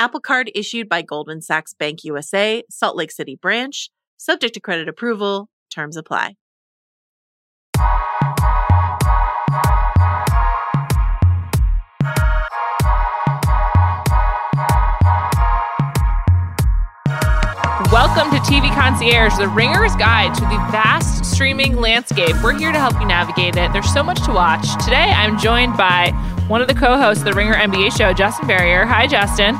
Apple Card issued by Goldman Sachs Bank USA, Salt Lake City branch, subject to credit approval, terms apply. Welcome to TV Concierge, the Ringer's guide to the vast streaming landscape. We're here to help you navigate it. There's so much to watch. Today, I'm joined by one of the co-hosts of the Ringer NBA show, Justin Verrier. Hi, Justin.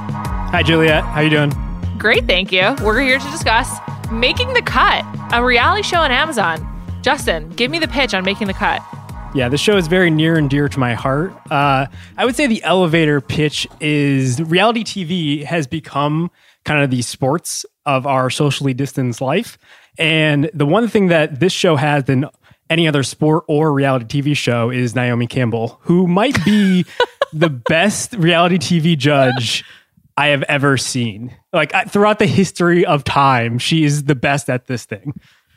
Hi, Juliet. How you doing? Great, thank you. We're here to discuss Making the Cut, a reality show on Amazon. Justin, give me the pitch on Making the Cut. Yeah, this show is very near and dear to my heart. Uh, I would say the elevator pitch is reality TV has become kind of the sports of our socially distanced life. And the one thing that this show has than any other sport or reality TV show is Naomi Campbell, who might be the best reality TV judge I have ever seen. Like throughout the history of time, she is the best at this thing.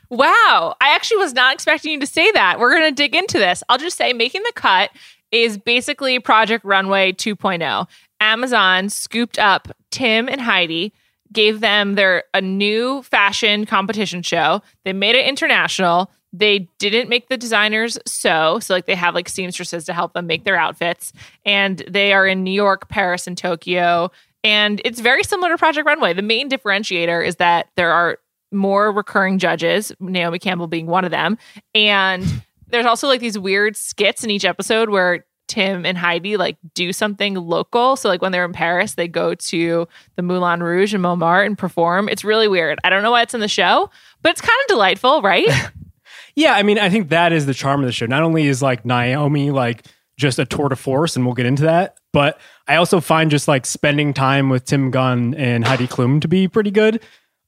Wow. I actually was not expecting you to say that. We're going to dig into this. I'll just say Making the Cut is basically Project Runway 2.0. Amazon scooped up Tim and Heidi, gave them their a new fashion competition show. They made it international. They didn't make the designers sew, so like they have like seamstresses to help them make their outfits, and they are in New York, Paris, and Tokyo. And it's very similar to Project Runway. The main differentiator is that there are more recurring judges, Naomi Campbell being one of them. And there's also like these weird skits in each episode where Tim and Heidi like do something local. So like when they're in Paris, they go to the Moulin Rouge and Montmartre and perform. It's really weird. I don't know why it's in the show, but it's kind of delightful, right? yeah, I mean, I think that is the charm of the show. Not only is like Naomi like just a tour de force, and we'll get into that, but I also find just like spending time with Tim Gunn and Heidi Klum to be pretty good.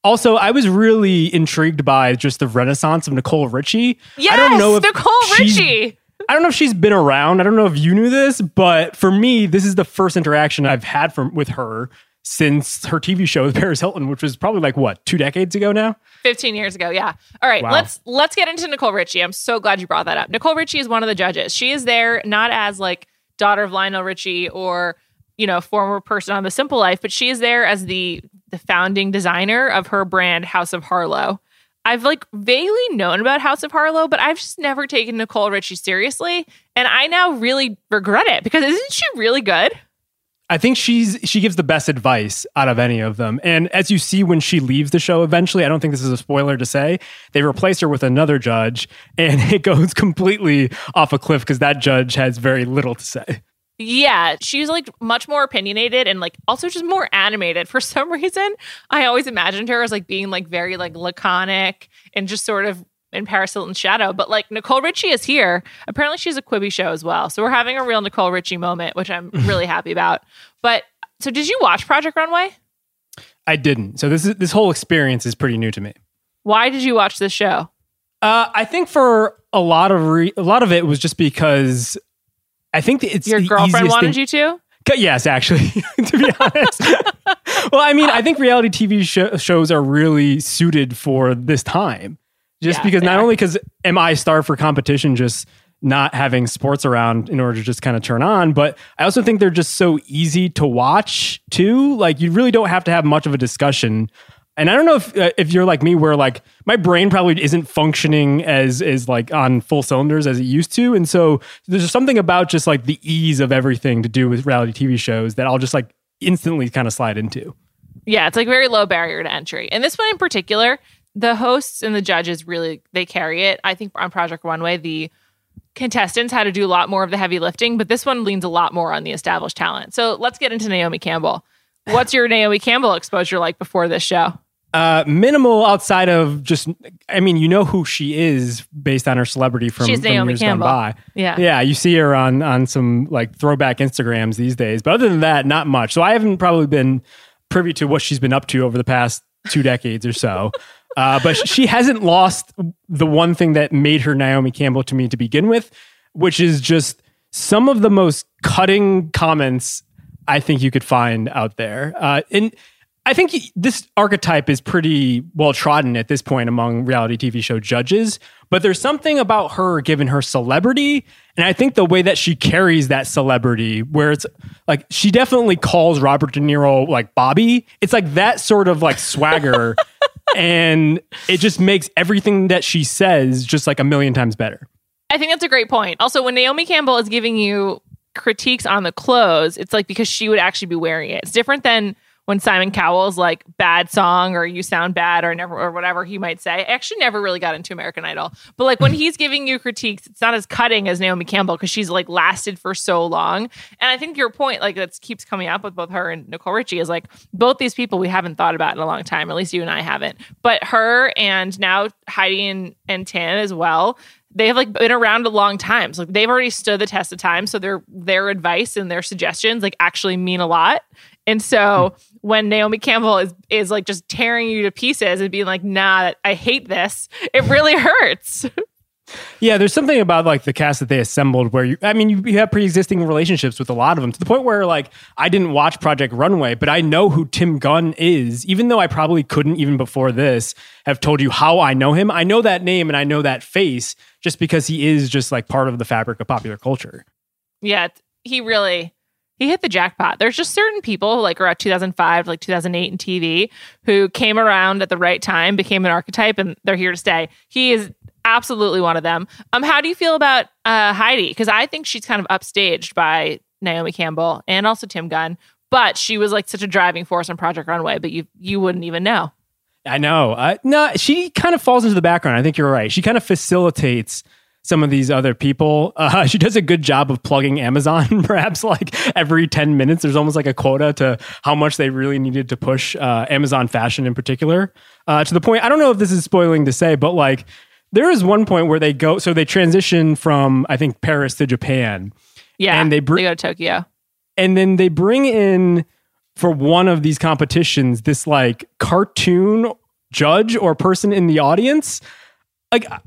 Also, I was really intrigued by just the renaissance of Nicole Richie. Yes, I don't know if Nicole Richie. I don't know if she's been around. I don't know if you knew this, but for me, this is the first interaction I've had from with her since her TV show with Paris Hilton, which was probably like what two decades ago now. Fifteen years ago, yeah. All right, wow. let's let's get into Nicole Richie. I'm so glad you brought that up. Nicole Richie is one of the judges. She is there not as like daughter of Lionel Richie or you know former person on The Simple Life, but she is there as the the founding designer of her brand House of Harlow. I've like vaguely known about House of Harlow, but I've just never taken Nicole Richie seriously, and I now really regret it because isn't she really good? I think she's she gives the best advice out of any of them. And as you see when she leaves the show eventually, I don't think this is a spoiler to say, they replace her with another judge and it goes completely off a cliff because that judge has very little to say. Yeah, she's like much more opinionated and like also just more animated. For some reason, I always imagined her as like being like very like laconic and just sort of in Paris Hilton's shadow. But like Nicole Richie is here. Apparently, she's a Quibi show as well. So we're having a real Nicole Richie moment, which I'm really happy about. But so, did you watch Project Runway? I didn't. So this is this whole experience is pretty new to me. Why did you watch this show? Uh, I think for a lot of re- a lot of it was just because I think it's your girlfriend wanted thing. you to. Yes, actually, to be honest. well, I mean, I think reality TV sh- shows are really suited for this time, just yeah, because not only because am I starved for competition, just not having sports around in order to just kind of turn on, but I also think they're just so easy to watch too. Like you really don't have to have much of a discussion and I don't know if uh, if you're like me, where like my brain probably isn't functioning as is like on full cylinders as it used to, and so there's something about just like the ease of everything to do with reality TV shows that I'll just like instantly kind of slide into. Yeah, it's like very low barrier to entry, and this one in particular, the hosts and the judges really they carry it. I think on Project Runway, the contestants had to do a lot more of the heavy lifting, but this one leans a lot more on the established talent. So let's get into Naomi Campbell. What's your Naomi Campbell exposure like before this show? Uh, minimal outside of just, I mean, you know who she is based on her celebrity from, She's from Naomi years Campbell. gone by. Yeah, yeah, you see her on on some like throwback Instagrams these days. But other than that, not much. So I haven't probably been privy to what she's been up to over the past two decades or so. Uh, but she hasn't lost the one thing that made her Naomi Campbell to me to begin with, which is just some of the most cutting comments I think you could find out there. Uh, and I think this archetype is pretty well trodden at this point among reality TV show judges, but there's something about her given her celebrity. And I think the way that she carries that celebrity, where it's like she definitely calls Robert De Niro like Bobby. It's like that sort of like swagger. and it just makes everything that she says just like a million times better. I think that's a great point. Also, when Naomi Campbell is giving you critiques on the clothes, it's like because she would actually be wearing it. It's different than when Simon Cowell's like bad song or you sound bad or never or whatever he might say. I actually never really got into American Idol. But like when hmm. he's giving you critiques, it's not as cutting as Naomi Campbell because she's like lasted for so long. And I think your point, like that keeps coming up with both her and Nicole Richie, is like both these people we haven't thought about in a long time. At least you and I haven't. But her and now Heidi and, and Tim as well they have like been around a long time. So like they've already stood the test of time. So their their advice and their suggestions like actually mean a lot. And so when Naomi Campbell is is like just tearing you to pieces and being like, "Nah, I hate this," it really hurts. Yeah, there's something about like the cast that they assembled where you, I mean, you, you have pre existing relationships with a lot of them to the point where like I didn't watch Project Runway, but I know who Tim Gunn is, even though I probably couldn't even before this have told you how I know him. I know that name and I know that face just because he is just like part of the fabric of popular culture. Yeah, he really he hit the jackpot. There's just certain people like around 2005, like 2008 in TV who came around at the right time, became an archetype, and they're here to stay. He is absolutely one of them. Um, how do you feel about uh, Heidi? Because I think she's kind of upstaged by Naomi Campbell and also Tim Gunn, but she was like such a driving force on Project Runway, but you you wouldn't even know. I know. Uh, no, she kind of falls into the background. I think you're right. She kind of facilitates some of these other people. Uh, she does a good job of plugging Amazon, perhaps like every 10 minutes. There's almost like a quota to how much they really needed to push uh, Amazon fashion in particular. Uh, to the point, I don't know if this is spoiling to say, but like there is one point where they go, so they transition from, I think, Paris to Japan. Yeah. And they, br- they go to Tokyo. And then they bring in for one of these competitions this like cartoon judge or person in the audience. Like, I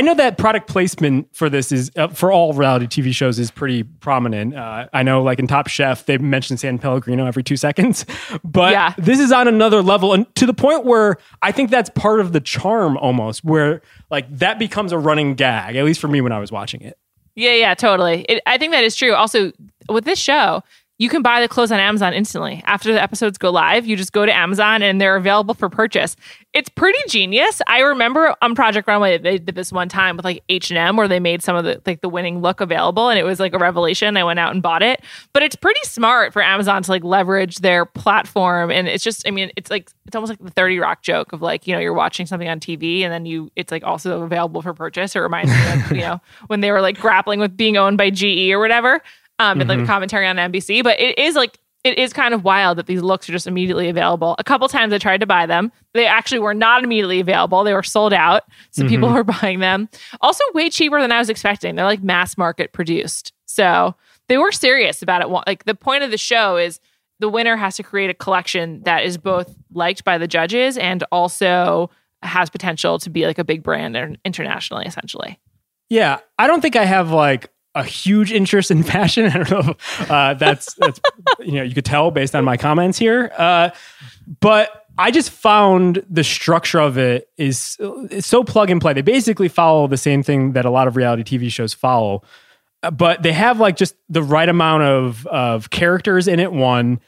know that product placement for this is uh, for all reality TV shows is pretty prominent. Uh, I know, like in Top Chef, they mention San Pellegrino every two seconds, but yeah. this is on another level, and to the point where I think that's part of the charm, almost, where like that becomes a running gag. At least for me when I was watching it. Yeah, yeah, totally. It, I think that is true. Also, with this show, you can buy the clothes on Amazon instantly. After the episodes go live, you just go to Amazon and they're available for purchase. It's pretty genius. I remember on Project Runway they did this one time with like H&M where they made some of the like the winning look available and it was like a revelation. I went out and bought it. But it's pretty smart for Amazon to like leverage their platform and it's just I mean it's like it's almost like the 30 Rock joke of like, you know, you're watching something on TV and then you it's like also available for purchase. It reminds me of, you know, when they were like grappling with being owned by GE or whatever um, and like the mm-hmm. commentary on NBC. But it is like it is kind of wild that these looks are just immediately available. A couple times I tried to buy them. They actually were not immediately available. They were sold out. So mm-hmm. people were buying them. Also, way cheaper than I was expecting. They're like mass market produced. So they were serious about it. Like the point of the show is the winner has to create a collection that is both liked by the judges and also has potential to be like a big brand internationally, essentially. Yeah. I don't think I have like a huge interest in fashion. I don't know if uh, that's that's you know you could tell based on my comments here, uh, but I just found the structure of it is it's so plug and play. They basically follow the same thing that a lot of reality TV shows follow, but they have like just the right amount of of characters in it. One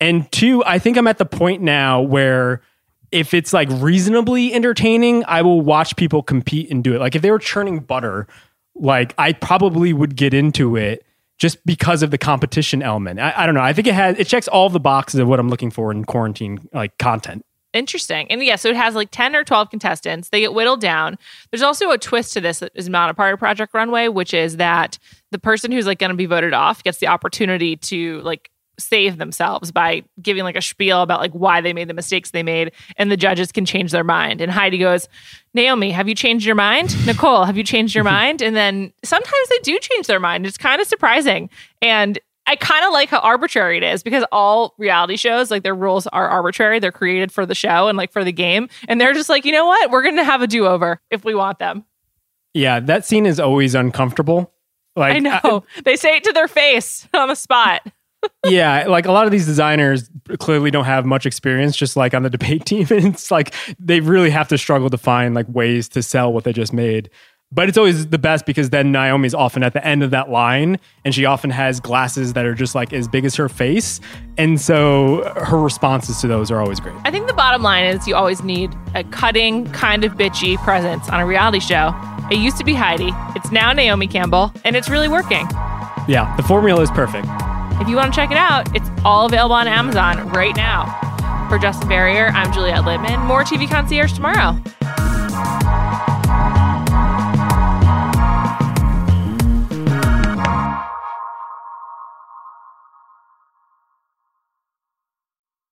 and two, I think I'm at the point now where if it's like reasonably entertaining, I will watch people compete and do it. Like if they were churning butter like I probably would get into it just because of the competition element. I, I, don't know. I think it has it checks all the boxes of what I'm looking for in quarantine like content. Interesting. And yeah, so it has like 10 or 12 contestants. They get whittled down. There's also a twist to this that is not a part of Project Runway, which is that the person who's like going to be voted off gets the opportunity to like save themselves by giving like a spiel about like why they made the mistakes they made and the judges can change their mind and heidi goes naomi have you changed your mind nicole have you changed your mind and then sometimes they do change their mind it's kind of surprising and I kind of like how arbitrary it is because all reality shows, like their rules are arbitrary. They're created for the show and like for the game. And they're just like, you know what? We're going to have a do over if we want them. Yeah, that scene is always uncomfortable. Like I know. I, they say it to their face on the spot. Yeah, like a lot of these designers clearly don't have much experience, just like on the debate team. And it's like they really have to struggle to find like ways to sell what they just made. But it's always the best because then Naomi's often at the end of that line and she often has glasses that are just like as big as her face. And so her responses to those are always great. I think the bottom line is you always need a cutting, kind of bitchy presence on a reality show. It used to be Heidi, it's now Naomi Campbell, and it's really working. Yeah, the formula is perfect. If you want to check it out, it's all available on Amazon right now. For Justin Verrier, I'm Juliet Litman. More TV Concierge tomorrow.